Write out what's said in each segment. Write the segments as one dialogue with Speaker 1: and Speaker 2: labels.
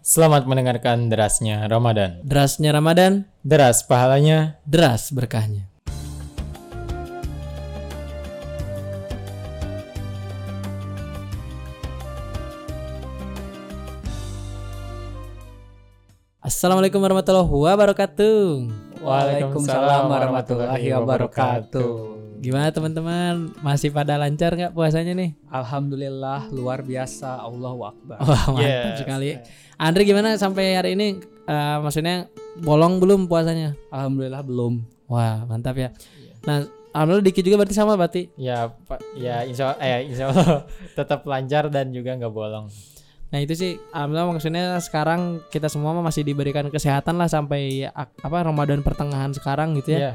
Speaker 1: Selamat mendengarkan derasnya Ramadan.
Speaker 2: Derasnya Ramadan,
Speaker 1: Deras pahalanya.
Speaker 2: deras berkahnya. Assalamualaikum warahmatullahi wabarakatuh.
Speaker 3: Waalaikumsalam warahmatullahi wabarakatuh.
Speaker 2: Gimana teman-teman? Masih pada lancar nggak puasanya nih?
Speaker 3: Alhamdulillah luar biasa Allahu Akbar.
Speaker 2: Wah mantap
Speaker 1: Yes.
Speaker 2: sekali. Andre gimana sampai hari ini? eh, maksudnya bolong belum puasanya?
Speaker 3: Alhamdulillah belum.
Speaker 2: Wah mantap ya. Nah, alhamdulillah Diki juga berarti sama berarti.
Speaker 1: Ya, Pak. Ya, insya, eh, insya Allah tetap lancar dan juga nggak bolong.
Speaker 2: Nah itu sih alhamdulillah maksudnya sekarang kita semua masih diberikan kesehatan lah sampai apa Ramadan pertengahan sekarang gitu ya.
Speaker 1: Iya.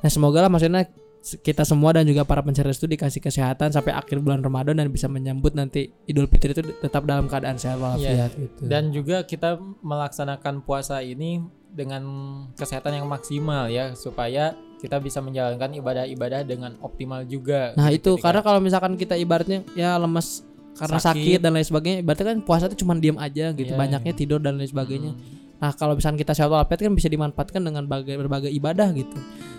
Speaker 2: Nah semoga lah maksudnya kita semua dan juga para pencari itu dikasih kesehatan sampai akhir bulan Ramadan dan bisa menyambut nanti Idul Fitri itu tetap dalam keadaan sehat walafiat gitu.
Speaker 1: Dan juga kita melaksanakan puasa ini dengan kesehatan yang maksimal ya supaya kita bisa menjalankan ibadah-ibadah dengan optimal juga.
Speaker 2: nah itu
Speaker 1: Ketika-
Speaker 2: karena kalau misalkan kita ibaratnya ya lemes karena sakit,
Speaker 1: Sakit.
Speaker 2: dan lain sebagainya, berarti kan puasa itu cuma diam aja gitu,
Speaker 1: Iya.
Speaker 2: banyaknya tidur dan lain sebagainya.
Speaker 1: Hmm.
Speaker 2: Nah kalau misalkan kita sehat walafiat kan bisa dimanfaatkan dengan berbagai, berbagai ibadah gitu.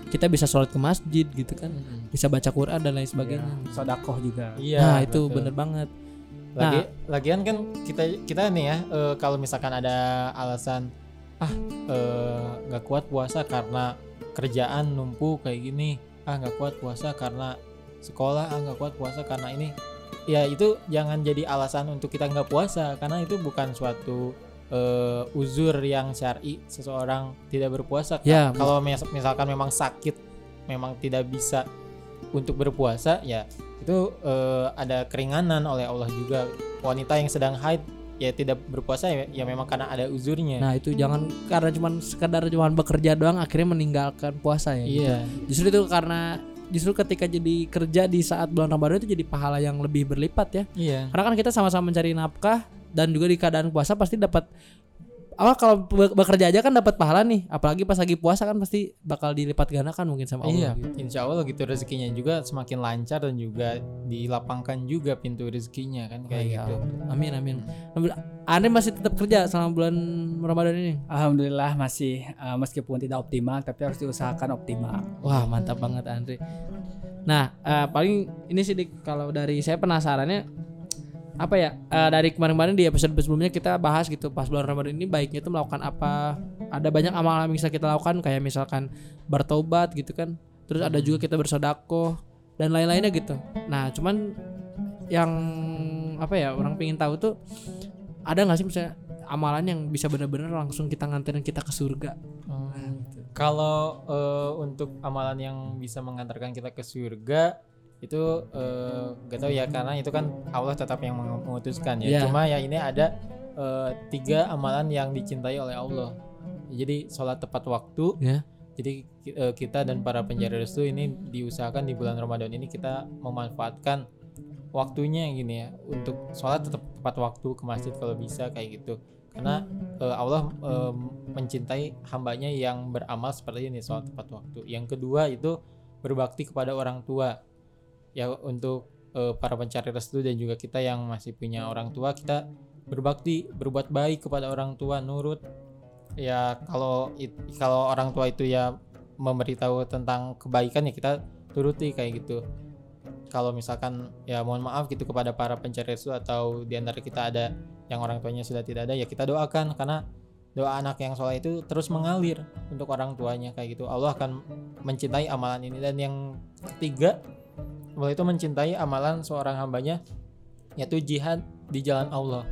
Speaker 2: Kita bisa sholat ke masjid gitu kan,
Speaker 1: Mm-mm.
Speaker 2: bisa baca Quran dan lain sebagainya.
Speaker 3: Ya, sodakoh juga.
Speaker 1: Iya.
Speaker 2: nah itu
Speaker 1: betul.
Speaker 2: bener banget.
Speaker 1: Lagi,
Speaker 2: Nah.
Speaker 1: lagian kan kita kita nih ya eh, kalau misalkan ada alasan ah eh, nggak kuat puasa karena kerjaan numpuk kayak gini ah nggak kuat puasa karena sekolah ah nggak kuat puasa karena ini ya itu jangan jadi alasan untuk kita nggak puasa karena itu bukan suatu eh, uzur yang syar'i seseorang tidak berpuasa
Speaker 2: Ya,
Speaker 1: kalau mis- misalkan memang sakit memang tidak bisa untuk berpuasa ya itu eh, ada keringanan oleh Allah juga wanita yang sedang haid ya tidak berpuasa ya, ya memang karena ada uzurnya
Speaker 2: Nah itu jangan karena cuman sekedar cuman bekerja doang akhirnya meninggalkan puasa ya. gitu.
Speaker 1: iya
Speaker 2: Justru itu karena justru ketika jadi kerja di saat bulan Ramadan itu jadi pahala yang lebih berlipat ya.
Speaker 1: iya
Speaker 2: Karena kan kita sama-sama mencari nafkah dan juga di keadaan puasa pasti dapat awal kalau be- bekerja aja kan dapat pahala nih, apalagi pas lagi puasa kan pasti bakal dilipat gandakan mungkin sama
Speaker 1: iya
Speaker 2: Allah. gitu.
Speaker 1: insya Allah gitu rezekinya juga semakin lancar dan juga dilapangkan juga pintu rezekinya kan kayak
Speaker 2: Oh, iya.
Speaker 1: gitu
Speaker 2: Amin amin. Anda masih tetap kerja selama bulan Ramadan ini?
Speaker 3: Alhamdulillah masih eh, meskipun tidak optimal tapi harus diusahakan optimal.
Speaker 2: Wah mantap banget Andre. Nah eh, paling ini sih kalau dari saya penasarannya apa ya eh, dari kemarin-kemarin di episode sebelumnya kita bahas gitu pas bulan Ramadan ini baiknya itu melakukan apa? Ada banyak amal yang bisa kita lakukan kayak misalkan bertobat gitu kan. Terus ada juga kita bersodakoh dan lain-lainnya gitu. Nah cuman yang apa ya orang pengen tahu tuh ada nggak sih misalnya amalan yang bisa benar-benar langsung kita nganterin kita ke surga?
Speaker 1: Hmm, Kalau eh, untuk amalan yang bisa mengantarkan kita ke surga itu eh, gak tahu ya karena itu kan Allah tetap yang memutuskan ya.
Speaker 2: Iya.
Speaker 1: Cuma ya ini ada eh, tiga amalan yang dicintai oleh Allah. Jadi sholat tepat waktu.
Speaker 2: Ya.
Speaker 1: Jadi eh, kita dan para pencari restu ini diusahakan di bulan Ramadan ini kita memanfaatkan waktunya gini ya untuk sholat tetap tepat waktu ke masjid kalau bisa kayak gitu karena eh, Allah eh, mencintai hambanya yang beramal seperti ini sholat tepat waktu yang kedua itu berbakti kepada orang tua ya untuk eh, para pencari restu dan juga kita yang masih punya orang tua kita berbakti berbuat baik kepada orang tua nurut. Ya kalau kalau orang tua itu ya memberitahu tentang kebaikan ya kita turuti kayak gitu. Kalau misalkan ya mohon maaf gitu kepada para pencari restu atau di antara kita ada yang orang tuanya sudah tidak ada ya kita doakan. Karena doa anak yang soleh itu terus mengalir untuk orang tuanya kayak gitu. Allah akan mencintai amalan ini. Dan yang ketiga Allah itu mencintai amalan seorang hambanya yaitu jihad di jalan Allah.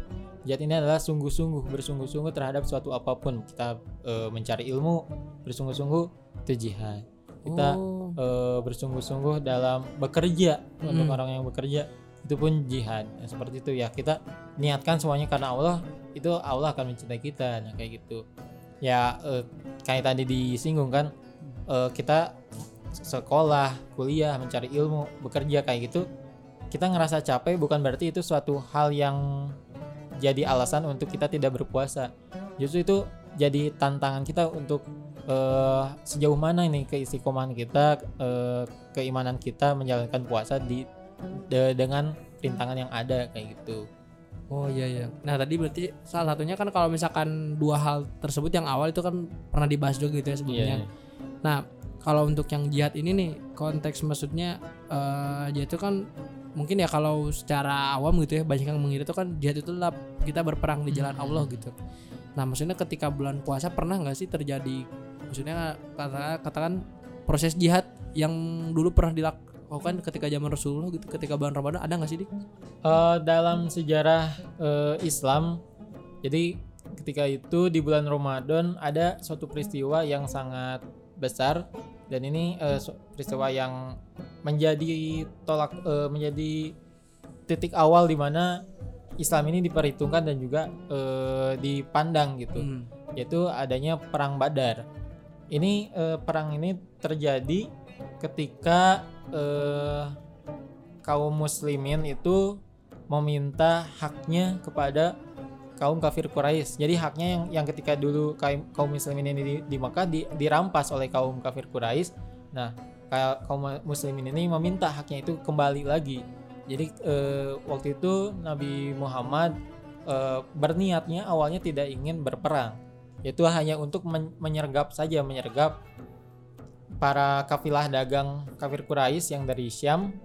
Speaker 1: Jihad ini adalah sungguh-sungguh bersungguh-sungguh terhadap suatu apa pun. Kita eh, mencari ilmu bersungguh-sungguh itu jihad. Kita
Speaker 2: Oh.
Speaker 1: eh, bersungguh-sungguh dalam bekerja. Untuk
Speaker 2: Mm.
Speaker 1: orang yang bekerja itu pun jihad. Ya, seperti itu ya. Kita niatkan semuanya karena Allah itu Allah akan mencintai kita. Nah kayak gitu. Ya eh, kayak tadi disinggung kan eh, kita sekolah kuliah mencari ilmu bekerja kayak gitu kita ngerasa capek bukan berarti itu suatu hal yang jadi alasan untuk kita tidak berpuasa justru itu jadi tantangan kita untuk eh, sejauh mana ini keistiqomahan kita eh, keimanan kita menjalankan puasa di de- dengan rintangan yang ada kayak gitu
Speaker 2: Oh iya iya. Nah tadi berarti salah satunya kan kalau misalkan dua hal tersebut yang awal itu kan pernah dibahas juga gitu ya sebelumnya.
Speaker 1: Iya.
Speaker 2: Nah kalau untuk yang jihad ini nih konteks maksudnya eh jihad itu kan mungkin ya kalau secara awam gitu ya banyak yang mengira itu kan jihad itu adalah kita berperang di jalan Allah gitu. Nah maksudnya ketika bulan puasa pernah nggak sih terjadi maksudnya katakan, katakan proses jihad yang dulu pernah dilakukan ketika zaman Rasulullah gitu ketika bulan Ramadan ada nggak sih dik?
Speaker 1: Eh, dalam sejarah eh, Islam, jadi ketika itu di bulan Ramadan ada suatu peristiwa yang sangat besar dan ini su- peristiwa yang menjadi tolak eh, menjadi titik awal di mana Islam ini diperhitungkan dan juga eh, dipandang gitu
Speaker 2: Hmm.
Speaker 1: yaitu adanya perang Badar. Ini eh, perang ini terjadi ketika eh, kaum muslimin itu meminta haknya kepada kaum kafir Quraisy. Jadi haknya yang yang ketika dulu kaum, kaum muslimin ini di, di Mekah di- dirampas oleh kaum kafir Quraisy. Nah, ka- kaum muslimin ini meminta haknya itu kembali lagi. Jadi eh, waktu itu Nabi Muhammad eh, berniatnya awalnya tidak ingin berperang yaitu hanya untuk men- menyergap saja menyergap para kafilah dagang kafir Quraisy yang dari Syam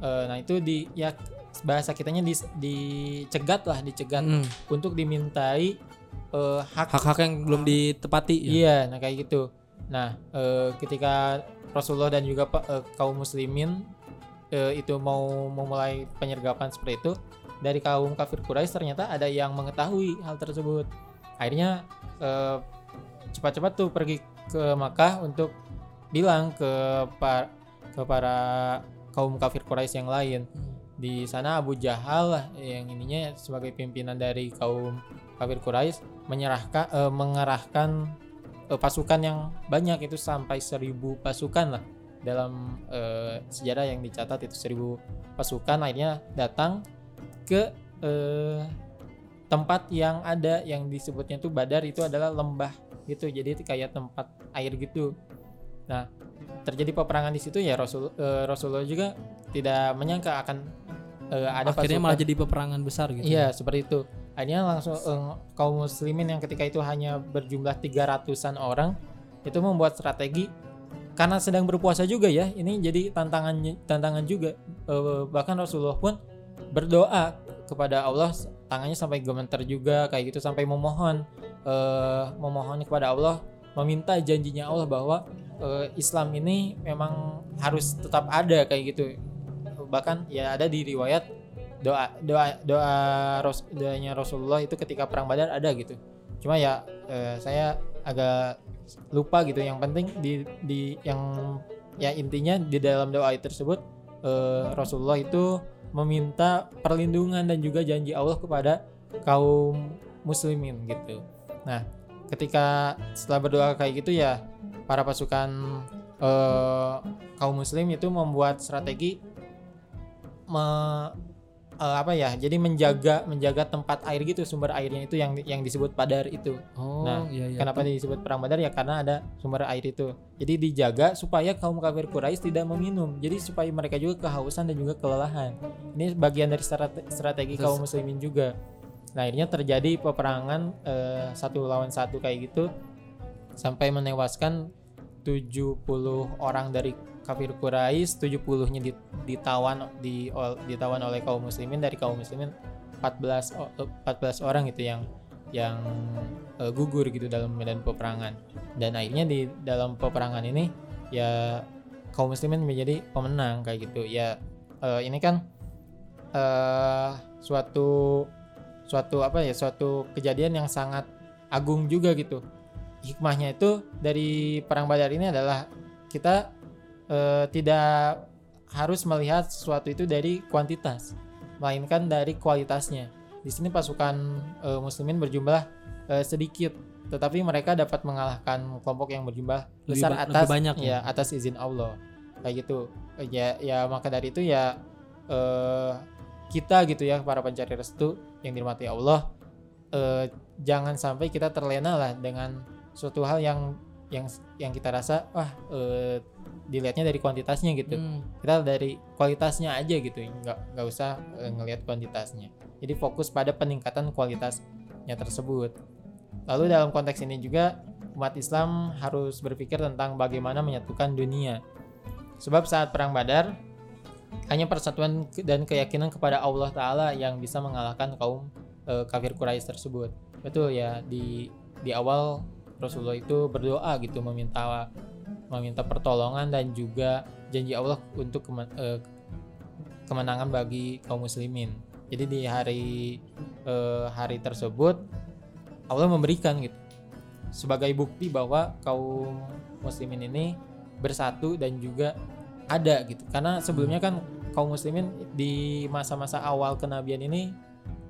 Speaker 1: Eh, nah itu di ya bahasa kitanya di, dicegat lah dicegat
Speaker 2: Hmm.
Speaker 1: untuk dimintai eh, hak
Speaker 2: hak-hak yang belum ditepati ya.
Speaker 1: Iya, nah kayak gitu. Nah, eh, ketika Rasulullah dan juga eh, kaum muslimin eh, itu mau memulai penyergapan seperti itu, dari kaum kafir Quraisy ternyata ada yang mengetahui hal tersebut. Akhirnya eh, cepat-cepat tuh pergi ke Makkah untuk bilang ke pa- ke para kaum kafir Quraisy yang lain. Di sana Abu Jahal yang ininya sebagai pimpinan dari kaum kafir Quraisy menyerahkan eh, mengerahkan eh, pasukan yang banyak itu sampai seribu pasukan lah. Dalam eh, sejarah yang dicatat itu seribu pasukan akhirnya datang ke eh, tempat yang ada yang disebutnya tuh Badar itu adalah lembah gitu. Jadi itu kayak tempat air gitu. Nah terjadi peperangan di situ ya Rasul Rasulullah juga tidak menyangka akan eh, ada
Speaker 2: Akhirnya
Speaker 1: pasukan
Speaker 2: malah jadi peperangan besar gitu.
Speaker 1: Iya, seperti itu. Akhirnya langsung eh, kaum muslimin yang ketika itu hanya berjumlah 300-an orang itu membuat strategi karena sedang berpuasa juga ya. Ini jadi tantangan tantangan juga. Eh, bahkan Rasulullah pun berdoa kepada Allah tangannya sampai gemeter juga kayak gitu sampai memohon eh, memohon kepada Allah meminta janjinya Allah bahwa eh, Islam ini memang harus tetap ada kayak gitu bahkan ya ada di riwayat doa doa doa Ros- doanya Rasulullah itu ketika perang Badar ada gitu. Cuma ya eh, saya agak lupa gitu. Yang penting di di yang ya intinya di dalam doa tersebut eh, Rasulullah itu meminta perlindungan dan juga janji Allah kepada kaum muslimin gitu. Nah ketika setelah berdoa kayak gitu ya para pasukan eh, kaum muslim itu membuat strategi me- eh, apa ya jadi menjaga menjaga tempat air gitu sumber airnya itu yang yang disebut padar itu.
Speaker 2: Oh,
Speaker 1: Nah,
Speaker 2: iya iya.
Speaker 1: kenapa disebut perang badar? Ya karena ada sumber air itu. Jadi dijaga supaya kaum kafir Quraisy tidak meminum. Jadi supaya mereka juga kehausan dan juga kelelahan. Ini bagian dari strate- strategi
Speaker 2: Terus-
Speaker 1: kaum muslimin juga. Nah akhirnya terjadi peperangan eh, satu lawan satu kayak gitu. Sampai menewaskan 70 orang dari kafir Quraisy 70-nya di- ditawan di ditawan oleh kaum muslimin dari kaum muslimin 14 o- eh, 14 orang itu yang yang eh, gugur gitu dalam medan peperangan. Dan akhirnya di dalam peperangan ini ya kaum muslimin menjadi pemenang kayak gitu. Ya eh, ini kan eh suatu suatu apa ya suatu kejadian yang sangat agung juga gitu. Hikmahnya itu dari perang Badar ini adalah kita eh, tidak harus melihat sesuatu itu dari kuantitas melainkan dari kualitasnya. Di sini pasukan eh, muslimin berjumlah eh, sedikit tetapi mereka dapat mengalahkan kelompok yang berjumlah
Speaker 2: Lebih
Speaker 1: besar
Speaker 2: lebih
Speaker 1: atas
Speaker 2: banyak ya?
Speaker 1: ya atas izin Allah. Kayak gitu. Ya ya maka dari itu ya kita gitu ya para pencari restu yang dirahmati Allah eh, jangan sampai kita terlena lah dengan suatu hal yang yang yang kita rasa wah eh, dilihatnya dari kuantitasnya gitu.
Speaker 2: Hmm.
Speaker 1: kita dari kualitasnya aja gitu nggak nggak usah eh, ngelihat kuantitasnya. Jadi fokus pada peningkatan kualitasnya tersebut. Lalu dalam konteks ini juga umat Islam harus berpikir tentang bagaimana menyatukan dunia. Sebab saat perang Badar hanya persatuan dan keyakinan kepada Allah Taala yang bisa mengalahkan kaum eh, kafir Quraisy tersebut. Betul ya di di awal Rasulullah itu berdoa gitu meminta meminta pertolongan dan juga janji Allah untuk kema- eh, kemenangan bagi kaum muslimin. Jadi di hari eh, hari tersebut Allah memberikan gitu sebagai bukti bahwa kaum muslimin ini bersatu dan juga ada gitu. Karena sebelumnya kan kaum muslimin di masa-masa awal kenabian ini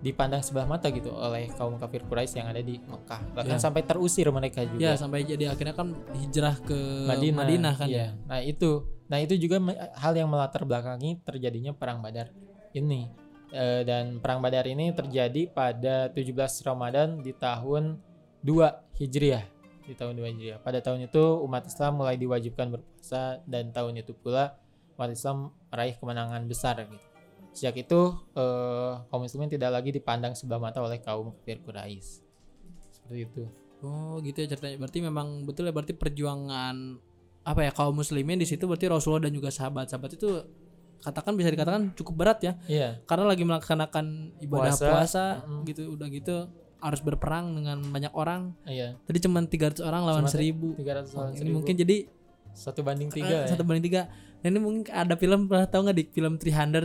Speaker 1: dipandang sebelah mata gitu oleh kaum kafir Quraisy yang ada di Mekah. Bahkan
Speaker 2: Ya.
Speaker 1: sampai terusir mereka juga
Speaker 2: Ya sampai jadi akhirnya kan hijrah ke
Speaker 1: Madinah,
Speaker 2: Madinah, kan
Speaker 1: iya.
Speaker 2: ya.
Speaker 1: Nah itu, nah itu juga hal yang melatar belakangi terjadinya perang Badar ini. Eh, dan perang Badar ini terjadi pada 17 Ramadan di tahun 2 Hijriah. Di tahun 2 Hijriah. Pada tahun itu umat Islam mulai diwajibkan berpuasa dan tahun itu pula umat Islam meraih kemenangan besar gitu. Sejak itu eh, kaum muslimin tidak lagi dipandang sebelah mata oleh kaum kafir Quraisy. Seperti itu.
Speaker 2: Oh gitu ya ceritanya. Berarti memang betul ya berarti perjuangan apa ya kaum muslimin di situ berarti Rasulullah dan juga sahabat-sahabat itu katakan bisa dikatakan cukup berat ya
Speaker 1: Iya.
Speaker 2: karena lagi melaksanakan ibadah
Speaker 1: Puasa,
Speaker 2: puasa,
Speaker 1: mm-mm.
Speaker 2: gitu udah gitu harus berperang dengan banyak orang
Speaker 1: Iya.
Speaker 2: tadi cuma 300 orang lawan
Speaker 1: Cuma
Speaker 2: 1000
Speaker 1: 300
Speaker 2: Wah,
Speaker 1: orang
Speaker 2: ini
Speaker 1: seribu.
Speaker 2: mungkin jadi
Speaker 1: satu banding tiga
Speaker 2: eh,
Speaker 1: ya.
Speaker 2: satu banding tiga dan ini mungkin ada film pernah tahu nggak di film 300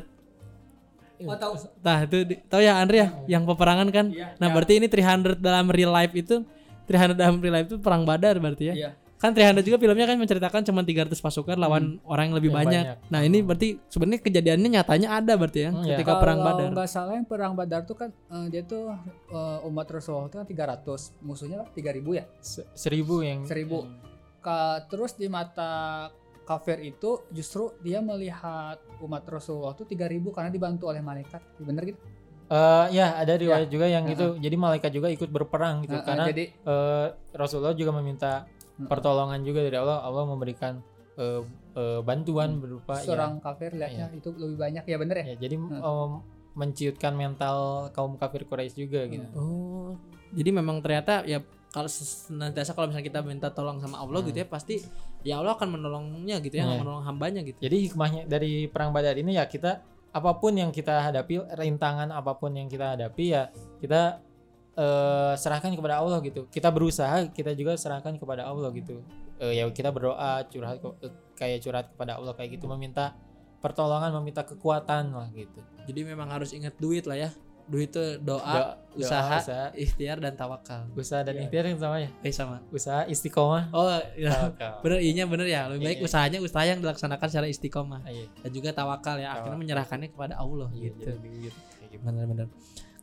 Speaker 3: Oh tahu.
Speaker 2: Nah itu di- tahu ya Andre ya yang peperangan kan.
Speaker 3: Iya,
Speaker 2: nah
Speaker 3: ya.
Speaker 2: berarti ini 300 dalam real life itu 300 dalam real life itu perang Badar berarti ya.
Speaker 3: Iya.
Speaker 2: Kan 300 juga filmnya kan menceritakan cuma 300 pasukan lawan orang yang lebih
Speaker 1: Hmm. Yang
Speaker 2: banyak.
Speaker 1: banyak.
Speaker 2: Nah ini berarti sebenarnya kejadiannya nyatanya ada berarti ya
Speaker 1: Hmm, ya.
Speaker 2: ketika perang
Speaker 3: Kalau
Speaker 2: Badar.
Speaker 3: nggak salah yang perang Badar tuh kan eh, dia tuh eh, umat Rasulullah itu kan 300, musuhnya kan 3000 ya.
Speaker 1: Se- seribu yang
Speaker 3: Seribu. Ka- terus di mata kafir itu justru dia melihat umat Rasulullah tuh 3000 karena dibantu oleh malaikat. Bener gitu?
Speaker 1: Eh, ya ada riwayat juga yang
Speaker 3: Heeh.
Speaker 1: gitu jadi malaikat juga ikut berperang gitu
Speaker 3: Nah, eh,
Speaker 1: karena
Speaker 3: jadi
Speaker 1: eh, Rasulullah juga meminta
Speaker 3: Mm-mm.
Speaker 1: pertolongan juga dari Allah Allah memberikan eh, eh, bantuan berupa ya,
Speaker 3: seorang kafir lihatnya itu lebih banyak ya bener ya?
Speaker 1: ya jadi em, menciutkan mental kaum kafir Quraisy juga gitu
Speaker 2: Oh, jadi memang ternyata ya kalau senantiasa kalau misalnya kita minta tolong sama Allah
Speaker 1: Hmm.
Speaker 2: gitu ya pasti ya Allah akan menolongnya gitu ya,
Speaker 1: Iya.
Speaker 2: menolong hambanya gitu.
Speaker 1: jadi hikmahnya dari perang Badar ini ya kita apa pun yang kita hadapi rintangan apa pun yang kita hadapi ya kita eh, serahkan kepada Allah gitu kita berusaha kita juga serahkan kepada Allah gitu Eh, ya kita berdoa curhat ke- kayak curhat kepada Allah kayak gitu meminta pertolongan meminta kekuatan lah gitu
Speaker 2: Jadi memang harus ingat duit lah ya. Duit itu doa,
Speaker 1: Doa-
Speaker 2: usaha,
Speaker 1: usaha
Speaker 2: ikhtiar dan tawakal.
Speaker 1: usaha dan
Speaker 3: Iya.
Speaker 1: ikhtiar yang sama ya
Speaker 2: Eh sama.
Speaker 1: usaha istiqomah
Speaker 2: Oh, ya.
Speaker 1: tawakal
Speaker 2: bener iya bener ya. Lebih baik
Speaker 1: Iya.
Speaker 2: usahanya usaha yang dilaksanakan secara istiqomah
Speaker 1: Ah, iya
Speaker 2: dan juga tawakal ya. Akhirnya menyerahkannya kepada Allah
Speaker 1: Iya,
Speaker 2: gitu.
Speaker 1: kayak gitu.
Speaker 2: Bener-bener.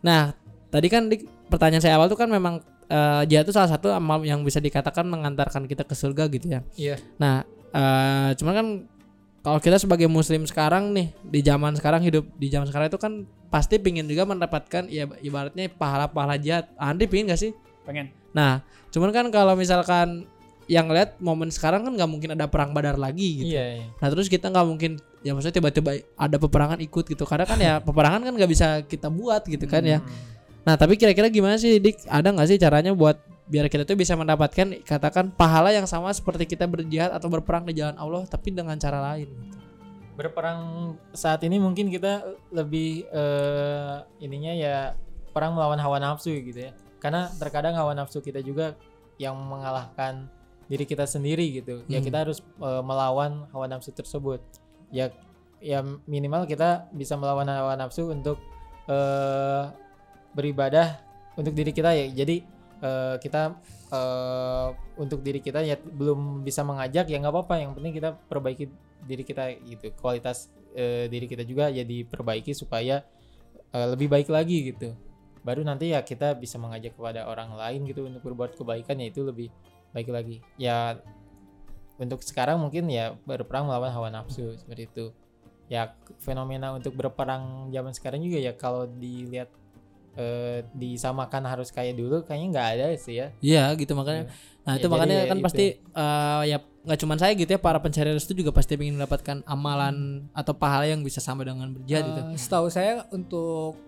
Speaker 2: Nah, tadi kan di pertanyaan saya awal tuh kan memang eh, jihad itu salah satu amal yang bisa dikatakan mengantarkan kita ke surga gitu ya.
Speaker 1: iya
Speaker 2: Nah, eh cuman kan kalau kita sebagai muslim sekarang nih di zaman sekarang hidup di zaman sekarang itu kan pasti pingin juga mendapatkan ya ibaratnya pahala-pahala jihad. Andi pingin gak sih?
Speaker 3: Pengen.
Speaker 2: Nah, cuman kan kalau misalkan yang lihat momen sekarang kan nggak mungkin ada perang badar lagi gitu.
Speaker 1: iya iya
Speaker 2: Nah terus kita nggak mungkin ya maksudnya tiba-tiba ada peperangan ikut gitu karena kan ya peperangan kan nggak bisa kita buat gitu kan ya.
Speaker 1: Hmm.
Speaker 2: Nah tapi kira-kira gimana sih Dik? Ada nggak sih caranya buat biar kita tuh bisa mendapatkan katakan pahala yang sama seperti kita berjihad atau berperang di jalan Allah tapi dengan cara lain. gitu.
Speaker 1: Berperang saat ini mungkin kita lebih eh, ininya ya perang melawan hawa nafsu gitu ya. Karena terkadang hawa nafsu kita juga yang mengalahkan diri kita sendiri gitu. Ya
Speaker 2: Hmm.
Speaker 1: kita harus eh, melawan hawa nafsu tersebut. Ya ya minimal kita bisa melawan hawa nafsu untuk eh, beribadah untuk diri kita ya. Jadi eh, kita eh, untuk diri kita ya belum bisa mengajak ya nggak apa-apa. Yang penting kita perbaiki diri kita gitu. Kualitas eh, diri kita juga ya diperbaiki supaya eh, lebih baik lagi gitu. Baru nanti ya kita bisa mengajak kepada orang lain gitu untuk berbuat kebaikan ya itu lebih baik lagi. Ya untuk sekarang mungkin ya berperang melawan hawa nafsu seperti itu. Ya fenomena untuk berperang zaman sekarang juga ya kalau dilihat eh, disamakan harus kayak dulu kayaknya nggak ada sih ya
Speaker 2: Iya gitu makanya. Nah
Speaker 1: Ya,
Speaker 2: itu
Speaker 1: jadi
Speaker 2: makanya
Speaker 1: ya
Speaker 2: kan
Speaker 1: itu.
Speaker 2: pasti eh, ya nggak cuma saya gitu ya para pencari restu juga pasti ingin mendapatkan amalan atau pahala yang bisa sama dengan berjihad gitu.
Speaker 3: Eh, setahu saya untuk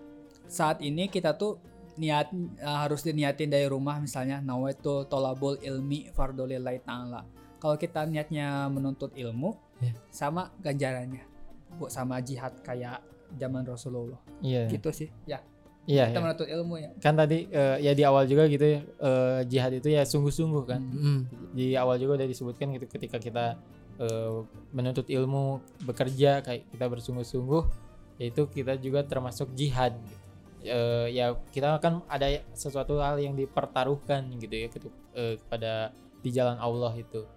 Speaker 3: saat ini kita tuh niat eh, harus diniatin dari rumah misalnya nawaitu tolabul ilmi fardolillahi ta'ala kalau kita niatnya menuntut ilmu
Speaker 2: Ya.
Speaker 3: sama ganjarannya bu sama jihad kayak zaman Rasulullah
Speaker 1: Iya.
Speaker 3: gitu sih ya
Speaker 1: Iya.
Speaker 3: kita
Speaker 1: iya.
Speaker 3: menuntut ilmu ya
Speaker 1: Kan tadi eh, ya di awal juga gitu ya eh, jihad itu ya sungguh-sungguh kan.
Speaker 2: Mm.
Speaker 1: Di awal juga udah disebutkan gitu ketika kita eh, menuntut ilmu, bekerja kayak kita bersungguh-sungguh, yaitu kita juga termasuk jihad. Eh, ya kita kan ada sesuatu hal yang dipertaruhkan gitu ya ketu- eh, kepada di jalan Allah itu.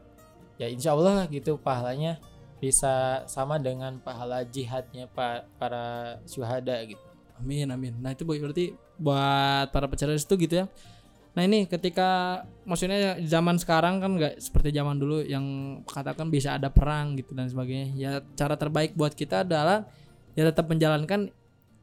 Speaker 1: Ya insya Allah gitu pahalanya bisa sama dengan pahala jihadnya pa- para syuhada gitu.
Speaker 2: Amin amin. Nah itu berarti buat para pencari restu gitu ya. Nah ini ketika maksudnya zaman sekarang kan nggak seperti zaman dulu yang katakan bisa ada perang gitu dan sebagainya. Ya cara terbaik buat kita adalah ya tetap menjalankan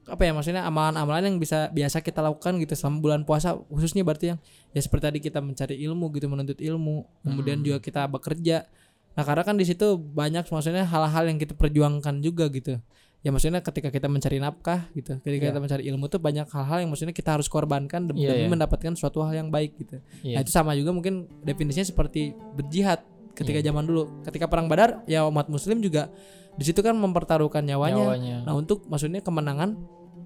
Speaker 2: apa ya maksudnya amalan-amalan yang bisa biasa kita lakukan gitu selama bulan puasa khususnya berarti yang ya seperti tadi kita mencari ilmu gitu menuntut ilmu kemudian
Speaker 1: Hmm.
Speaker 2: juga kita bekerja nah karena kan di situ banyak maksudnya hal-hal yang kita perjuangkan juga gitu ya maksudnya ketika kita mencari nafkah gitu ketika
Speaker 3: Iya.
Speaker 2: kita mencari ilmu tuh banyak hal-hal yang maksudnya kita harus korbankan demi, demi
Speaker 1: iya.
Speaker 2: mendapatkan suatu hal yang baik gitu
Speaker 1: Iya.
Speaker 2: nah itu sama juga mungkin definisinya seperti berjihad ketika
Speaker 1: Iya.
Speaker 2: zaman dulu ketika perang badar ya umat muslim juga di situ kan mempertaruhkan nyawanya
Speaker 1: Nyawanya.
Speaker 2: nah untuk maksudnya kemenangan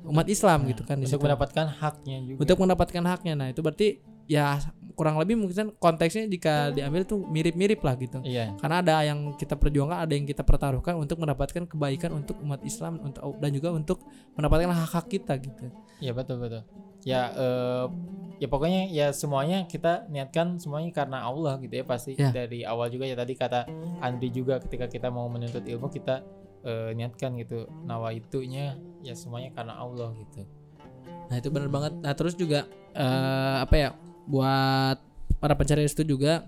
Speaker 2: umat Islam gitu kan
Speaker 1: untuk mendapatkan haknya juga.
Speaker 2: untuk mendapatkan haknya nah itu berarti ya kurang lebih mungkin konteksnya jika diambil tuh mirip-mirip lah gitu
Speaker 1: Iya.
Speaker 2: karena ada yang kita perjuangkan ada yang kita pertaruhkan untuk mendapatkan kebaikan untuk umat Islam untuk dan juga untuk mendapatkan hak-hak kita gitu
Speaker 1: Iya betul betul. Ya eh, ya pokoknya ya semuanya kita niatkan semuanya karena Allah gitu ya pasti
Speaker 2: Ya.
Speaker 1: dari awal juga ya tadi kata Andri juga ketika kita mau menuntut ilmu kita eh, niatkan gitu nawa itunya ya semuanya karena Allah gitu.
Speaker 2: Nah itu benar banget. Nah terus juga eh, apa ya buat para pencari restu juga.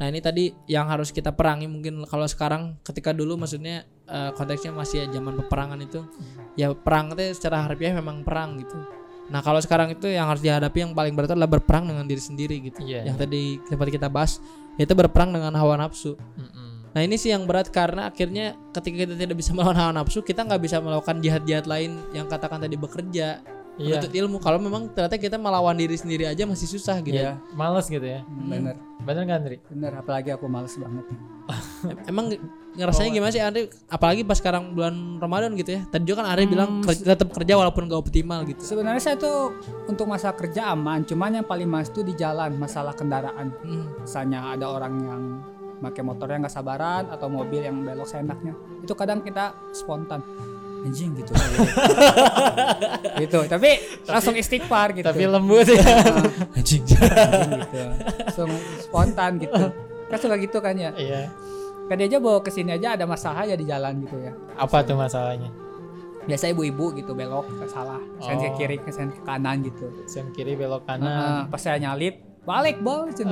Speaker 2: Nah ini tadi yang harus kita perangi mungkin kalau sekarang ketika dulu maksudnya eh, konteksnya masih ya zaman peperangan itu ya perang itu secara harfiah memang perang gitu. Nah kalau sekarang itu yang harus dihadapi yang paling berat adalah berperang dengan diri sendiri gitu.
Speaker 1: Iya.
Speaker 2: Yang tadi sempat kita bahas itu berperang dengan hawa nafsu.
Speaker 1: Mm-mm.
Speaker 2: Nah ini sih yang berat karena akhirnya ketika kita tidak bisa melawan hawa nafsu kita nggak bisa melakukan jihad-jihad lain yang katakan tadi bekerja
Speaker 1: Iya.
Speaker 2: menuntut ilmu. Kalau memang ternyata kita melawan diri sendiri aja masih susah gitu
Speaker 3: Iya.
Speaker 1: Males gitu ya.
Speaker 3: bener.
Speaker 1: Bener kan Andri?
Speaker 3: bener apalagi aku males banget.
Speaker 2: Em- emang ngerasanya gimana sih Andre apalagi pas sekarang bulan Ramadan gitu ya. Tadi juga kan Andre bilang kerja, tetap kerja walaupun gak optimal gitu.
Speaker 3: Sebenarnya saya tuh untuk masa kerja aman cuman yang paling males tuh di jalan masalah kendaraan.
Speaker 2: Hmm.
Speaker 3: misalnya ada orang yang pakai motornya nggak sabaran atau mobil yang belok seenaknya. Itu kadang kita spontan anjing gitu gitu tapi langsung istighfar gitu.
Speaker 1: Tapi lembut ya.
Speaker 2: anjing.
Speaker 3: Anjing gitu langsung spontan gitu. Kan suka gitu kan ya?
Speaker 1: Iya.
Speaker 3: kan aja bawa ke sini aja ada masalah ya di jalan gitu ya.
Speaker 1: Apa tuh masalahnya?
Speaker 3: biasa ibu-ibu gitu belok ke salah sen ke
Speaker 1: Oh.
Speaker 3: kiri ke sen ke kanan gitu.
Speaker 1: Sen kiri belok
Speaker 3: Nah,
Speaker 1: kanan.
Speaker 3: pas saya nyalip balik bal gitu.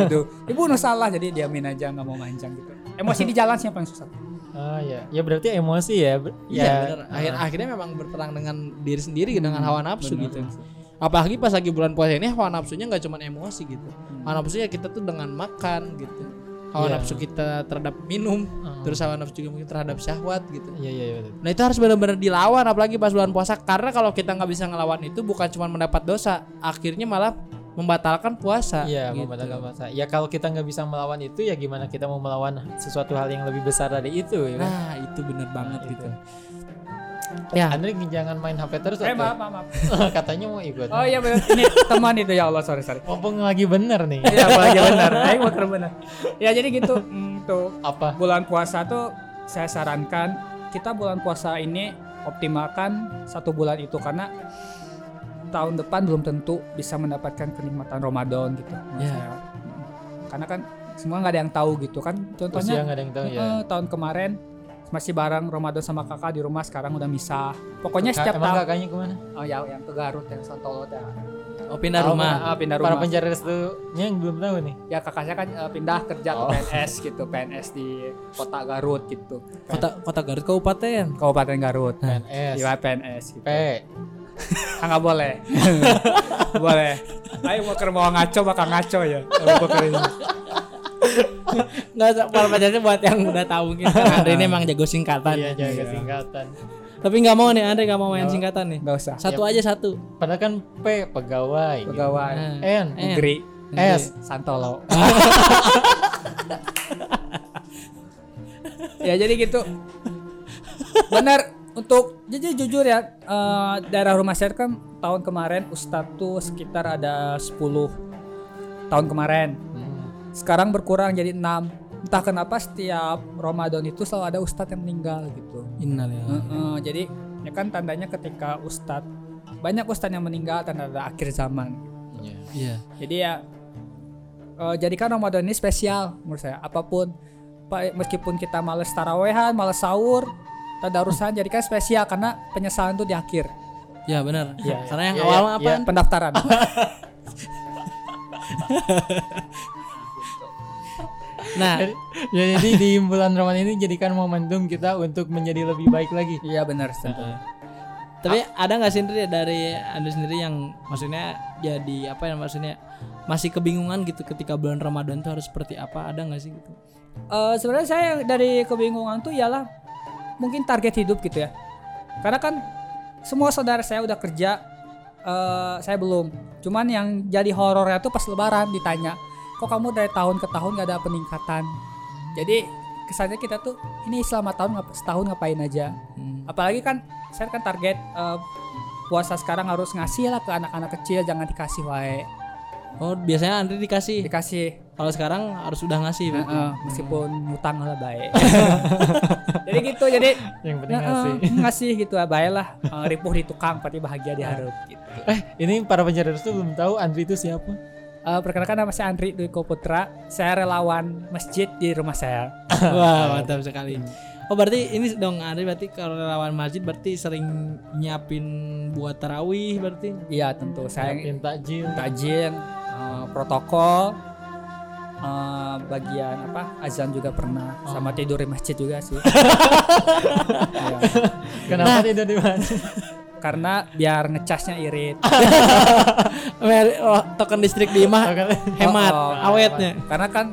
Speaker 3: Aduh ibu nu salah jadi diamin aja nggak mau mancang gitu. Emosi di jalan sih yang paling susah
Speaker 1: Oh ya. Ya berarti emosi ya.
Speaker 2: Iya
Speaker 1: ya.
Speaker 2: bener. Akhir, akhirnya memang berperang dengan diri sendiri dengan hawa nafsu
Speaker 3: bener.
Speaker 2: gitu. Apalagi pas lagi bulan puasa ini hawa nafsunya nggak cuma emosi gitu.
Speaker 3: Hmm.
Speaker 2: Hawa nafsunya kita tuh dengan makan gitu. Hawa
Speaker 1: Iya.
Speaker 2: nafsu kita terhadap minum,
Speaker 1: Heeh.
Speaker 2: terus hawa nafsu juga mungkin terhadap syahwat gitu.
Speaker 1: Iya iya iya.
Speaker 2: Nah itu harus benar-benar dilawan apalagi pas bulan puasa karena kalau kita nggak bisa ngelawan itu bukan cuma mendapat dosa, akhirnya malah membatalkan puasa.
Speaker 1: Iya,
Speaker 2: gitu.
Speaker 1: membatalkan puasa. Ya kalau kita nggak bisa melawan itu ya gimana kita mau melawan sesuatu hal yang lebih besar dari itu ya kan?
Speaker 2: Nah itu bener banget
Speaker 1: Nah,
Speaker 2: gitu.
Speaker 1: itu.
Speaker 2: Ya.
Speaker 1: Andri jangan main HP terus
Speaker 3: eh maaf maaf, maaf.
Speaker 1: Katanya mau ikut.
Speaker 3: oh iya bener ini teman itu ya Allah sorry sorry
Speaker 1: Mumpung lagi bener nih.
Speaker 3: Iya apalagi benar. Ayo muter benar. Ya jadi gitu. Hmm, tuh
Speaker 1: Apa?
Speaker 3: bulan puasa tuh saya sarankan kita bulan puasa ini optimalkan satu bulan itu karena tahun depan belum tentu bisa mendapatkan kenikmatan Ramadan gitu. menurut
Speaker 2: Ya.
Speaker 3: saya. Karena kan semua nggak ada yang tahu gitu kan. Contohnya
Speaker 1: ada yang tahu ya.
Speaker 3: tahun kemarin masih bareng Ramadan sama kakak di rumah sekarang udah misah. Pokoknya
Speaker 1: Ka-
Speaker 3: setiap tahun.
Speaker 1: kakaknya ke mana?
Speaker 3: Oh ya yang ke Garut yang Santolo ya.
Speaker 2: Oh pindah
Speaker 1: Oh,
Speaker 2: rumah.
Speaker 3: Ah, pindah
Speaker 1: Para
Speaker 3: rumah.
Speaker 1: pencari restunya yang belum tahu nih.
Speaker 3: ya kakaknya kan eh, pindah kerja
Speaker 1: Oh.
Speaker 3: ke PNS gitu PNS di kota Garut gitu
Speaker 2: Kota Kota Garut Kabupaten.
Speaker 3: Kabupaten Garut
Speaker 1: PNS.
Speaker 3: Iya PNS gitu.
Speaker 1: P.
Speaker 3: Ah, nggak boleh boleh ayo mau ke mau ngaco bakal ngaco ya.
Speaker 2: Enggak para pacarnya buat yang udah tahu mungkin kan Andre ini emang jago singkatan.
Speaker 1: Iya, jaga singkatan.
Speaker 2: Tapi nggak mau nih Andre nggak mau main singkatan nih.
Speaker 3: Nggak usah.
Speaker 2: Satu aja satu.
Speaker 1: Padahal kan P pegawai. gitu.
Speaker 3: Pegawai.
Speaker 2: Nah,
Speaker 1: N.
Speaker 3: Negeri.
Speaker 1: S
Speaker 3: Santolo. ya jadi gitu. Benar untuk jadi jujur ya eh, daerah rumah saya kan tahun kemarin Ustadz tuh sekitar ada 10 tahun kemarin.
Speaker 1: Hmm.
Speaker 3: Sekarang berkurang jadi 6. Entah kenapa setiap Ramadan itu selalu ada Ustadz yang meninggal gitu.
Speaker 2: Innalillahi.
Speaker 3: Heeh, jadi ya kan tandanya ketika Ustadz banyak Ustadz yang meninggal tanda ada akhir zaman.
Speaker 1: Iya.
Speaker 2: Iya.
Speaker 3: Jadi ya eh, jadikan Ramadan ini spesial menurut saya. Apa pun pa- meskipun kita males tarawehan, males sahur, tadarusan jadikan spesial karena penyesalan itu di akhir.
Speaker 2: Ya benar.
Speaker 1: Iya,
Speaker 2: Karena yang
Speaker 1: iya,
Speaker 2: awal
Speaker 1: iya,
Speaker 2: mah apa?
Speaker 1: iya.
Speaker 3: Pendaftaran.
Speaker 2: Nah,
Speaker 1: Jadi, ya, jadi di bulan Ramadan ini jadikan momentum kita untuk menjadi lebih baik lagi.
Speaker 3: Iya benar tentu.
Speaker 2: tapi ada nggak sih dari Anda sendiri yang maksudnya jadi apa ya maksudnya masih kebingungan gitu ketika bulan Ramadan tuh harus seperti apa? Ada nggak sih gitu?
Speaker 3: Eh, sebenarnya saya dari kebingungan tuh ialah mungkin target hidup gitu ya. Karena kan semua saudara saya udah kerja, eh saya belum. Cuman yang jadi horornya tuh pas Lebaran ditanya, kok kamu dari tahun ke tahun gak ada peningkatan? Jadi kesannya kita tuh ini selama tahun setahun ngapain aja?
Speaker 2: Hmm.
Speaker 3: Apalagi kan saya kan target eh, puasa sekarang harus ngasih lah ke anak-anak kecil, jangan dikasih wae.
Speaker 2: Oh biasanya Andri dikasih.
Speaker 3: Dikasih
Speaker 2: Kalau sekarang harus udah ngasih. berarti.
Speaker 3: Heeh, meskipun ngutang lah baik. jadi gitu, jadi
Speaker 1: Yang penting
Speaker 3: Heeh,
Speaker 1: ngasih.
Speaker 3: ngasih gitu ya baiklah Eh, ripuh di tukang pasti bahagia diharap gitu.
Speaker 1: Eh, ini para pencari restu belum tahu Andri itu siapa?
Speaker 3: Eh, perkenalkan nama saya Andri Dwi Putra. Saya relawan masjid di rumah saya.
Speaker 2: Wah mantap sekali. Oh berarti ini dong Andri berarti kalau relawan masjid berarti sering nyiapin buat tarawih berarti.
Speaker 3: Iya tentu saya
Speaker 1: Siapin takjil.
Speaker 3: eh, protokol eh, bagian apa azan juga pernah sama tidur di masjid juga sih. Iya.
Speaker 1: Kenapa tidak di mana?
Speaker 3: Karena biar ngecasnya irit.
Speaker 2: Oh, token listrik di imah hemat
Speaker 3: Oh, oh,
Speaker 2: awetnya.
Speaker 3: Karena kan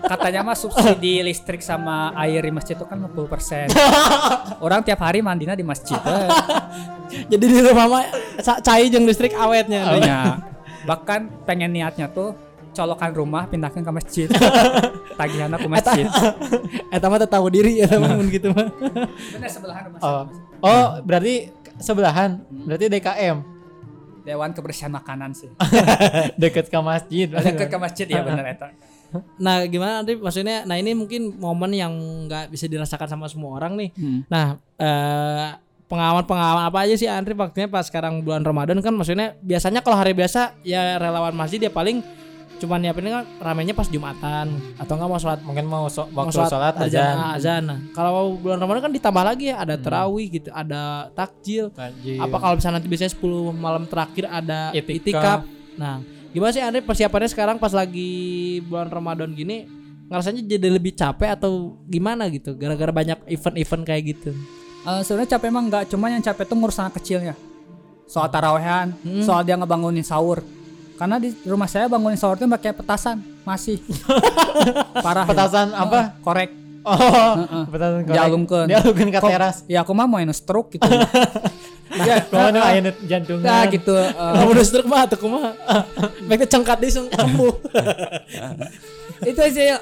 Speaker 3: katanya mah subsidi listrik sama air di masjid itu kan 50%. Orang tiap hari mandinya di masjid.
Speaker 2: Jadi di rumah mah ca- cai jeung listrik awetnya.
Speaker 3: Ya. Bahkan pengen niatnya tuh colokan rumah pindahkan ke masjid. Tagihannya ke masjid.
Speaker 2: Eta mah teu tahu diri ya teman gitu mah.
Speaker 3: Bener sebelahan rumah
Speaker 1: Oh, oh berarti sebelahan. Berarti DKM
Speaker 3: Dewan kebersihan makanan sih.
Speaker 1: deket ke masjid.
Speaker 3: Dekat ke masjid ya bener eta.
Speaker 2: Nah, gimana Andri maksudnya nah ini mungkin momen yang nggak bisa dirasakan sama semua orang nih.
Speaker 3: Hmm.
Speaker 2: Nah, eh pengalaman-pengalaman apa aja sih Andri waktunya pas sekarang bulan Ramadan kan maksudnya biasanya kalau hari biasa ya relawan masjid ya paling cuman nyiapin kan ramenya pas Jumatan atau enggak mau sholat
Speaker 1: Mungkin mau so
Speaker 2: mau
Speaker 1: waktu sholat azan.
Speaker 2: ah, azan. Nah, kalau bulan Ramadan kan ditambah lagi ya ada terawih gitu, ada takjil.
Speaker 1: Takjil.
Speaker 2: Apa kalau misalnya nanti biasanya 10 malam terakhir ada
Speaker 1: Itikaf.
Speaker 2: itikaf. Nah, gimana sih Andre persiapannya sekarang pas lagi bulan Ramadan gini? Ngerasanya jadi lebih capek atau gimana gitu? Gara-gara banyak event-event kayak gitu.
Speaker 3: Eh, sebenarnya capek emang enggak, cuma yang capek tuh ngurus anak kecilnya. Soal tarawehan,
Speaker 2: Hmm.
Speaker 3: soal dia ngebangunin sahur. Karena di rumah saya bangunin sahur tuh pakai petasan, masih. Parah. ya.
Speaker 1: Petasan apa?
Speaker 3: Korek.
Speaker 1: Oh,
Speaker 3: Heeh.
Speaker 1: petasan korek.
Speaker 3: Dialungkeun.
Speaker 1: Dialungkeun ke teras.
Speaker 3: Ya aku mah mau stroke gitu. ya,
Speaker 1: Kau nu aya jantungan.
Speaker 3: nah gitu.
Speaker 2: Kamu udah stroke mah tuh kumaha? Baiknya cengkat di sembuh.
Speaker 3: itu aja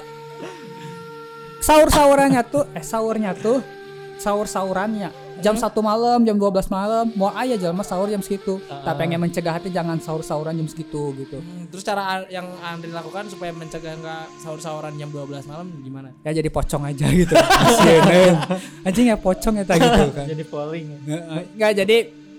Speaker 3: sahur-sahurannya tuh eh sahurnya tuh sahur-sahurannya jam satu malam jam 12 malam mau aja jalan sahur jam segitu. Tapi pengen mencegah hati jangan sahur-sahuran jam segitu gitu.
Speaker 2: Hmm, Terus cara yang Andre lakukan supaya mencegah nggak sahur-sahuran jam 12 malam gimana?
Speaker 3: ya jadi pocong aja gitu. Kasian, anjing ya pocong ya gitu kan.
Speaker 1: Jadi polling.
Speaker 3: nggak jadi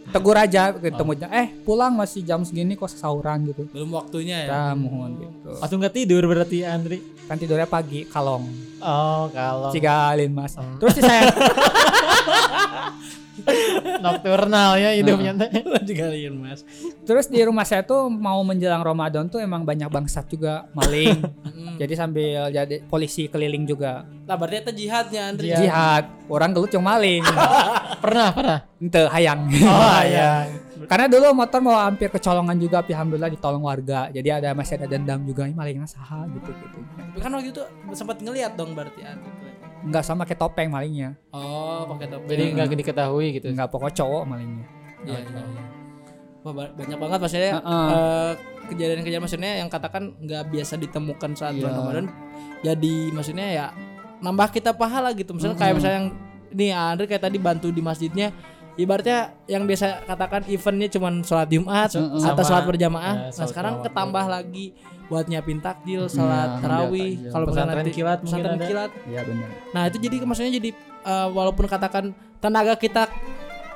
Speaker 3: tegur aja ketemunya eh pulang masih jam segini kok sahuran gitu.
Speaker 2: Belum waktunya ya.
Speaker 3: ya mohon gitu.
Speaker 1: Langsung nggak tidur berarti Andri.
Speaker 3: kan tidurnya pagi kalong.
Speaker 1: Oh, kalau
Speaker 3: cigalin mas. Terus sih saya
Speaker 1: nokturnal ya hidupnya teh.
Speaker 2: Digaliin Mas.
Speaker 3: Terus di rumah saya tuh mau menjelang Ramadan tuh emang banyak bangsat juga, maling. jadi sambil jadi polisi keliling juga.
Speaker 2: Nah, berarti itu jihadnya Andre.
Speaker 1: Iya.
Speaker 3: Jihad, orang gelut yang maling.
Speaker 1: Pernah, pernah.
Speaker 3: Ente hayang.
Speaker 1: Oh, iya.
Speaker 3: karena dulu motor mau hampir kecolongan juga tapi alhamdulillah ditolong warga jadi ada masih ada dendam juga ini malingnya saha gitu gitu
Speaker 2: Tapi kan waktu itu sempat ngeliat dong berarti Andre.
Speaker 3: Nggak sama kayak topeng malingnya
Speaker 2: Oh, pakai topi.
Speaker 1: Jadi nggak diketahui gitu.
Speaker 3: nggak pokok cowok malingnya
Speaker 2: Iya, iya, iya. Wah, ba- banyak banget maksudnya
Speaker 3: Heeh.
Speaker 2: eh, kejadian-kejadian maksudnya yang katakan nggak biasa ditemukan saat
Speaker 3: Iya.
Speaker 2: bulan Ramadan. Jadi maksudnya ya nambah kita pahala gitu. Misalnya kayak misalnya yang nih Andre kayak tadi bantu di masjidnya ibaratnya yang biasa katakan eventnya cuman sholat Jumat
Speaker 3: Heeh.
Speaker 2: atau
Speaker 1: Sama,
Speaker 2: sholat berjamaah.
Speaker 1: ya,
Speaker 2: nah sekarang ketambah lagi buat nyiapin takjil,
Speaker 3: Iya,
Speaker 2: sholat
Speaker 3: ambil
Speaker 2: tarawih, kalau misalnya
Speaker 1: Pesantren
Speaker 2: nanti
Speaker 1: kilat mungkin
Speaker 2: pesantren
Speaker 1: ada.
Speaker 2: kilat.
Speaker 3: iya benar
Speaker 2: Nah itu jadi maksudnya jadi eh, walaupun katakan tenaga kita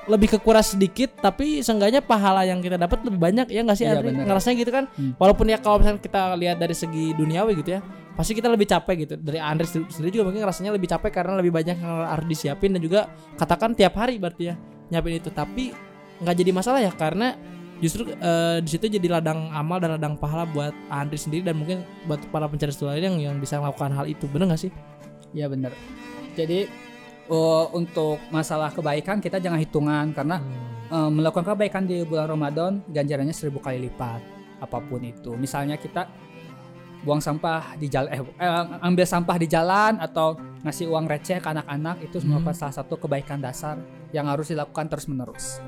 Speaker 2: lebih kekuras sedikit tapi seenggaknya pahala yang kita dapat lebih banyak ya nggak sih
Speaker 3: Iya,
Speaker 2: Andri?
Speaker 3: benar.
Speaker 2: ngerasanya gitu kan
Speaker 3: Hmm.
Speaker 2: walaupun ya kalau misalnya kita lihat dari segi duniawi gitu ya pasti kita lebih capek gitu dari sendiri sendiri juga mungkin rasanya lebih capek karena lebih banyak yang harus disiapin dan juga katakan tiap hari berarti ya nyiapin itu. Tapi nggak jadi masalah ya karena justru eh, di situ jadi ladang amal dan ladang pahala buat Andri sendiri dan mungkin buat para pencari lain yang yang bisa melakukan hal itu. Bener nggak sih?
Speaker 3: Iya benar jadi oh, untuk masalah kebaikan kita jangan hitungan. Karena eh, melakukan kebaikan di bulan Ramadan ganjarannya seribu kali lipat. Apa pun itu. Misalnya kita buang sampah di jalan eh, eh, ambil sampah di jalan atau ngasih uang receh ke anak-anak itu merupakan salah satu kebaikan dasar yang harus dilakukan terus menerus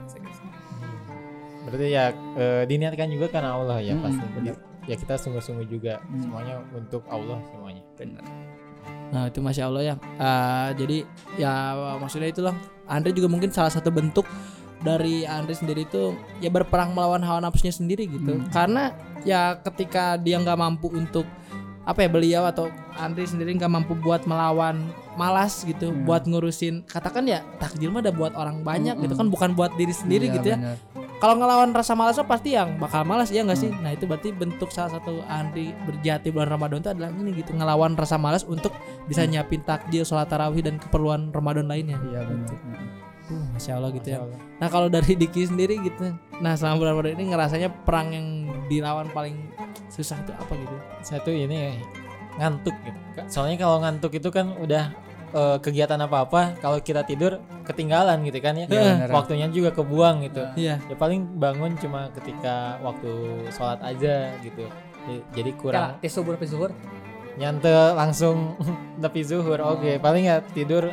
Speaker 1: Berarti ya eh, diniatkan juga karena Allah ya
Speaker 3: Mm-mm,
Speaker 1: pasti.
Speaker 3: benar.
Speaker 1: Ya kita sungguh-sungguh juga
Speaker 3: Mm.
Speaker 1: semuanya untuk Allah semuanya.
Speaker 3: benar
Speaker 2: Nah itu masya Allah ya. Eh, jadi ya maksudnya itulah. Andre juga mungkin salah satu bentuk dari Andre sendiri itu ya berperang melawan hawa nafsunya sendiri gitu.
Speaker 3: Hmm.
Speaker 2: Karena ya ketika dia nggak mampu untuk apa ya beliau atau Andre sendiri nggak mampu buat melawan malas gitu,
Speaker 3: Hmm.
Speaker 2: buat ngurusin katakan ya takjil mah udah buat orang banyak gitu
Speaker 3: Hmm.
Speaker 2: kan bukan buat diri sendiri
Speaker 3: Iya,
Speaker 2: gitu ya. Kalau ngelawan rasa malas mah pasti yang bakal malas ya nggak sih? Nah itu berarti bentuk salah satu Andri berjati bulan Ramadan itu adalah ini gitu ngelawan rasa malas untuk bisa nyiapin takjil, sholat tarawih dan keperluan Ramadan lainnya.
Speaker 3: iya benar
Speaker 2: Uh, Masya Allah gitu ya.
Speaker 1: Masya Allah.
Speaker 2: Nah kalau dari Diki sendiri gitu, nah selama bulan Ramadan ini ngerasanya perang yang dilawan paling susah itu apa gitu?
Speaker 1: Satu ini ya, ngantuk gitu. Soalnya kalau ngantuk itu kan udah eh, kegiatan apa-apa kalau kita tidur ketinggalan gitu kan ya.
Speaker 3: Benar.
Speaker 1: Waktunya juga kebuang gitu.
Speaker 2: Iya.
Speaker 1: Ya paling bangun cuma ketika waktu sholat aja gitu. Jadi- Jadi kurang
Speaker 3: tes zuhur
Speaker 1: nyantel langsung tepi zuhur. Oke, paling ya tidur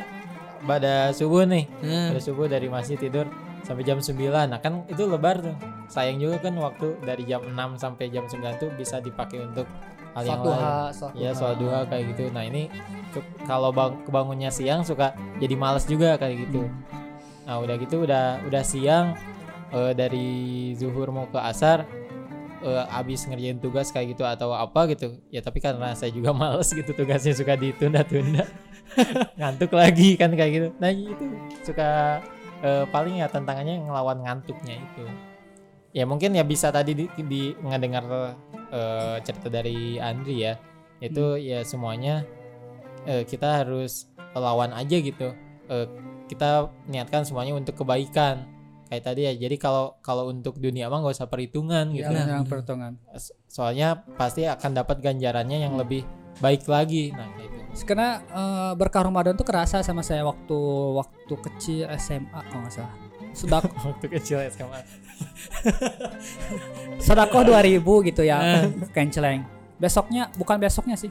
Speaker 1: pada subuh nih.
Speaker 2: Nah,
Speaker 1: Pada subuh dari masjid tidur sampai jam 9. Nah, kan itu lebar tuh. Sayang juga kan waktu dari jam 6 sampai jam 9 tuh bisa dipakai untuk hal yang lain. Ya, sholat duha kayak gitu. Nah, ini kalau bang kebangunnya siang suka jadi males juga kayak gitu. Nah, udah gitu udah udah siang eh, dari zuhur mau ke asar eh, abis ngerjain tugas kayak gitu atau apa gitu ya tapi karena saya juga males gitu tugasnya suka ditunda-tunda ngantuk lagi kan kayak gitu. Nah itu suka eh, paling ya tantangannya ngelawan ngantuknya itu. Ya mungkin ya bisa tadi di, di ngedengar eh, cerita dari Andri ya. Itu ya semuanya eh, kita harus lawan aja gitu. Eh, kita niatkan semuanya untuk kebaikan. Kayak tadi ya jadi kalau kalau untuk dunia mah nggak usah perhitungan
Speaker 3: Iya,
Speaker 1: gitu.
Speaker 3: benar, perhitungan.
Speaker 1: So- soalnya pasti akan dapat ganjarannya yang lebih baik lagi. Nah gitu.
Speaker 3: Karena eh, berkah Ramadan tuh kerasa sama saya waktu waktu kecil SMA kalau nggak salah. Sudah
Speaker 1: waktu kecil SMA
Speaker 3: sedekah 2000 gitu ya kenceleng besoknya bukan besoknya sih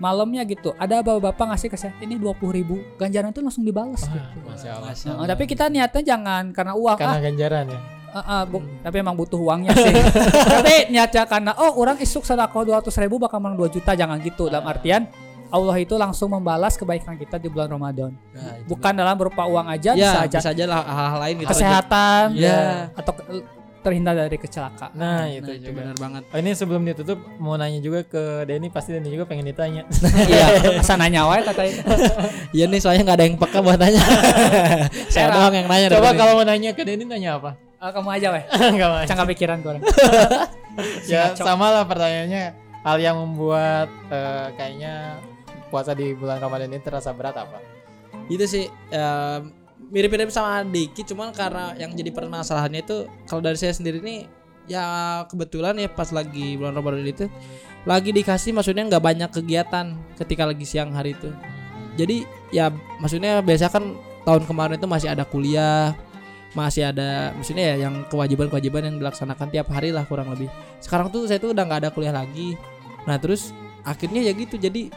Speaker 3: malamnya gitu. Ada bapak-bapak ngasih ke saya ini 20.000 ribu ganjaran itu langsung dibalas
Speaker 1: Wah,
Speaker 3: gitu.
Speaker 1: masya Allah
Speaker 3: Nah, tapi kita niatnya jangan karena uang.
Speaker 1: Karena
Speaker 3: ah,
Speaker 1: ganjaran ya
Speaker 3: ah, ah, bu- tapi emang butuh uangnya sih. Tapi niatnya karena oh orang isuk sedekah 200 ribu bakal menang 2 juta jangan gitu. Dalam artian Allah itu langsung membalas kebaikan kita di bulan Ramadan.
Speaker 2: Nah, itu
Speaker 3: bukan dalam berupa uang aja
Speaker 2: ya,
Speaker 3: bisa aja.
Speaker 2: bisa aja lah hal-hal lain gitu.
Speaker 3: kesehatan
Speaker 2: Ya.
Speaker 3: atau ke- terhindar dari kecelakaan.
Speaker 1: Nah
Speaker 2: Nah,
Speaker 1: itu
Speaker 2: itu
Speaker 1: juga.
Speaker 2: benar banget.
Speaker 1: Oh, ini sebelum ditutup mau nanya juga ke Denny pasti Denny juga pengen ditanya.
Speaker 3: Iya sana nyawa katanya
Speaker 2: Iya nih soalnya nggak ada yang peka buat tanya. Saya doang yang nanya.
Speaker 1: coba kalau mau nanya ke Denny nanya apa
Speaker 3: Ah, kamu aja weh.
Speaker 1: Nggak mau
Speaker 3: cangka pikiran gue
Speaker 1: ya sama lah pertanyaannya. Hal yang membuat eh, kayaknya puasa di bulan Ramadan ini terasa berat apa?
Speaker 2: Itu sih em, mirip-mirip sama Diki cuman karena yang jadi permasalahannya itu kalau dari saya sendiri nih ya kebetulan ya pas lagi bulan Ramadan itu lagi dikasih maksudnya nggak banyak kegiatan ketika lagi siang hari itu. Jadi ya maksudnya biasa kan tahun kemarin itu masih ada kuliah masih ada maksudnya ya yang kewajiban-kewajiban yang dilaksanakan tiap hari lah kurang lebih sekarang tuh saya tuh udah nggak ada kuliah lagi nah terus akhirnya ya gitu jadi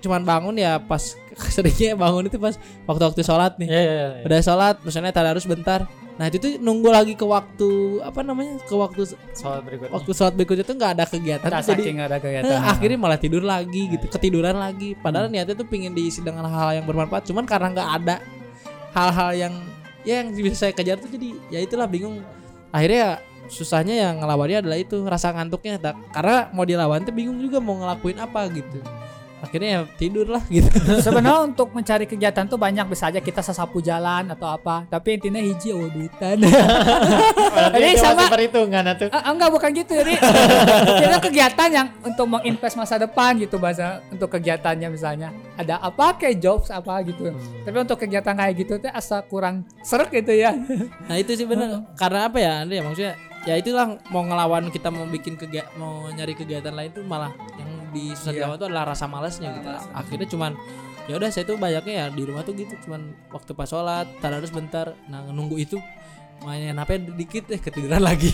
Speaker 2: cuman bangun ya pas seringnya bangun itu pas waktu-waktu sholat nih
Speaker 1: Ya, ya, ya.
Speaker 2: udah sholat misalnya tadarus bentar nah itu tuh nunggu lagi ke waktu apa namanya ke waktu
Speaker 1: Soal berikutnya.
Speaker 2: waktu sholat berikutnya tuh nggak ada kegiatan
Speaker 3: Nah,
Speaker 2: jadi
Speaker 3: ada
Speaker 2: eh,
Speaker 3: kegiatan.
Speaker 2: akhirnya malah tidur lagi gitu
Speaker 1: iya.
Speaker 2: ketiduran lagi padahal niatnya tuh pingin diisi dengan hal-hal yang bermanfaat cuman karena nggak ada hal-hal yang ya yang bisa saya kejar tuh jadi ya itulah bingung. Akhirnya ya susahnya yang ngelawannya adalah itu rasa ngantuknya Tak- karena mau dilawan tuh bingung juga mau ngelakuin apa gitu akhirnya ya tidur lah gitu
Speaker 3: Sebenarnya untuk mencari kegiatan tuh banyak bisa aja kita sesapu jalan atau apa. Tapi intinya hiji oh duitan.
Speaker 1: Berarti
Speaker 3: Jadi sama-
Speaker 1: perhitungan atuh.
Speaker 3: Ah, enggak bukan gitu jadi kita kegiatan yang untuk menginvest masa depan gitu bahasa untuk kegiatannya misalnya ada apa kayak jobs apa gitu tapi untuk kegiatan kayak gitu tuh asa kurang serak gitu ya
Speaker 2: Nah itu sih benar. Karena apa ya Andre ya maksudnya ya itulah mau ngelawan kita mau bikin kegiatan mau nyari kegiatan lain tuh malah yang di
Speaker 3: Iya.
Speaker 2: dilawan tuh adalah rasa malasnya gitu. Akhirnya cuman ya udah saya tuh banyaknya ya di rumah tuh gitu cuman waktu pas sholat tadarus bentar nah nunggu itu mainin HP dikit eh ketiduran lagi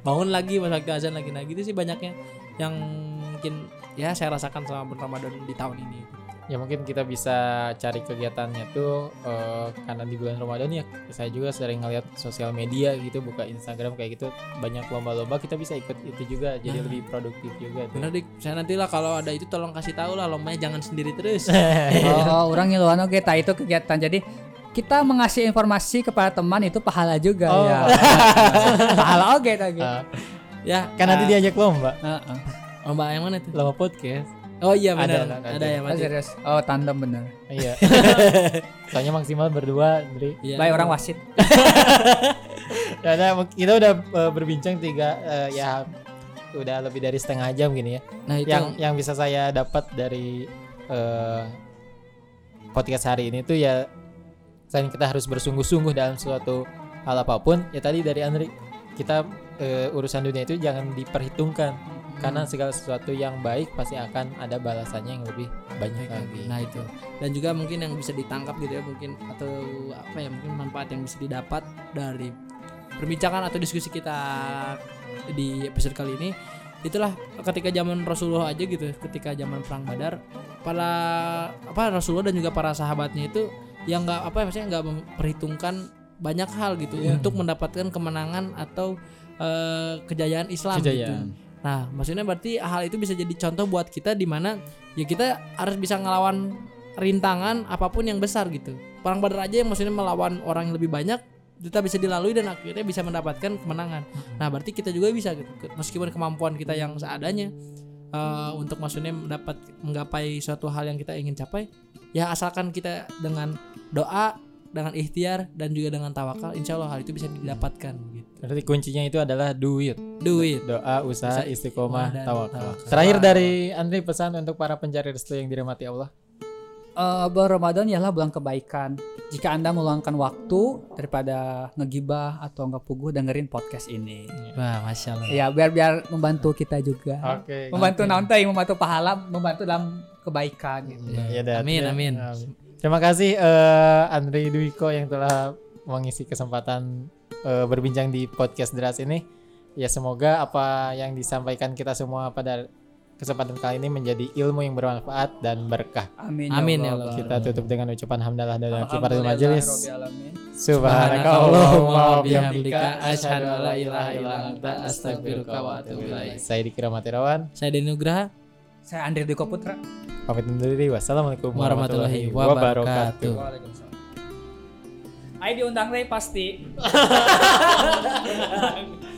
Speaker 2: bangun lagi pas waktu azan lagi nah gitu sih banyaknya yang mungkin ya saya rasakan selama Ramadan di tahun ini
Speaker 1: Ya mungkin kita bisa cari kegiatannya tuh eh, karena di bulan Ramadan ya saya juga sering ngeliat sosial media gitu buka Instagram kayak gitu banyak lomba-lomba kita bisa ikut itu juga jadi
Speaker 2: Nah.
Speaker 1: lebih produktif juga tuh.
Speaker 2: bener dik saya nanti lah kalau ada itu tolong kasih tahu lah lombanya jangan sendiri terus
Speaker 3: oh orang ngiluan oke tak itu kegiatan jadi kita mengasih informasi kepada teman itu pahala juga
Speaker 1: Oh.
Speaker 3: ya pahala oke tak gitu
Speaker 1: Eh,
Speaker 2: ya
Speaker 1: kan nanti diajak lomba
Speaker 3: Heeh.
Speaker 2: lomba yang mana tuh
Speaker 1: lomba podcast.
Speaker 2: Oh iya
Speaker 1: Ada,
Speaker 2: benar.
Speaker 1: ada,
Speaker 2: Ada,
Speaker 1: ada.
Speaker 2: ya
Speaker 3: Oh,
Speaker 2: Mas.
Speaker 3: serius oh tandem bener
Speaker 1: Iya. Soalnya maksimal berdua, Dri.
Speaker 2: Iya.
Speaker 3: baik orang wasit
Speaker 1: Karena kita udah eh, berbincang tiga eh, ya udah lebih dari setengah jam gini ya.
Speaker 2: Nah itu
Speaker 1: Yang yang bisa saya dapat dari eh, podcast hari ini tuh ya selain kita harus bersungguh-sungguh dalam suatu hal apa pun, ya tadi dari Andri kita eh, urusan dunia itu jangan diperhitungkan karena segala sesuatu yang baik pasti akan ada balasannya yang lebih banyak lagi.
Speaker 2: Nah itu. Dan juga mungkin yang bisa ditangkap gitu ya mungkin atau apa ya mungkin manfaat yang bisa didapat dari perbincangan atau diskusi kita di episode kali ini itulah ketika zaman Rasulullah aja gitu ketika zaman perang Badar para apa Rasulullah dan juga para sahabatnya itu yang nggak apa ya maksudnya nggak memperhitungkan banyak hal gitu untuk mendapatkan kemenangan atau eh, kejayaan Islam gitu. Nah, maksudnya berarti hal itu bisa jadi contoh buat kita di mana ya kita harus bisa ngelawan rintangan apa pun yang besar gitu. Perang Badar aja yang maksudnya melawan orang yang lebih banyak kita bisa dilalui dan akhirnya bisa mendapatkan kemenangan. Nah, berarti kita juga bisa gitu. Meskipun kemampuan kita yang seadanya eh, untuk maksudnya mendapat menggapai suatu hal yang kita ingin capai, ya asalkan kita dengan doa, dengan ikhtiar dan juga dengan tawakal, insya Allah hal itu bisa didapatkan gitu.
Speaker 1: Berarti kuncinya itu adalah duit.
Speaker 2: Duit.
Speaker 1: doa, usaha,
Speaker 2: Usaha,
Speaker 1: istiqomah, tawakal.
Speaker 2: tawakal.
Speaker 1: Terakhir dari Andri pesan untuk para pencari restu yang dirahmati Allah.
Speaker 3: Eh, bulan Ramadan ialah bulan kebaikan. Jika Anda meluangkan waktu daripada ngegibah atau nggak puguh dengerin podcast ini.
Speaker 2: Wah, masya Allah.
Speaker 3: Ya, biar biar membantu kita juga.
Speaker 1: Oke.
Speaker 3: Membantu nanti, membantu pahala, membantu dalam kebaikan gitu.
Speaker 1: Ya, dah.
Speaker 2: Amin,
Speaker 1: Terima-
Speaker 2: amin.
Speaker 1: Terima kasih eh, Andri Dwiko yang telah mengisi kesempatan eh, berbincang di podcast Deras ini. Ya semoga apa yang disampaikan kita semua pada kesempatan kali ini menjadi ilmu yang bermanfaat dan berkah.
Speaker 3: Amin.
Speaker 2: Amin, ya Allah.
Speaker 1: Kita tutup dengan ucapan hamdalah dan kifaratul
Speaker 3: Alhamdulillah,
Speaker 1: majelis. Subhanakallahumma wa bihamdika
Speaker 2: asyhadu an la ilaha illa anta astaghfiruka wa atubu ilaik.
Speaker 1: Saya Dikira Matirawan.
Speaker 2: Saya Denny Nugraha.
Speaker 3: Saya Andri Diko Putra.
Speaker 1: Pamit undur diri. Wassalamualaikum
Speaker 2: Warahmatullahi
Speaker 1: wabarakatuh.
Speaker 3: Waalaikumsalam. Ayo diundang Ray pasti.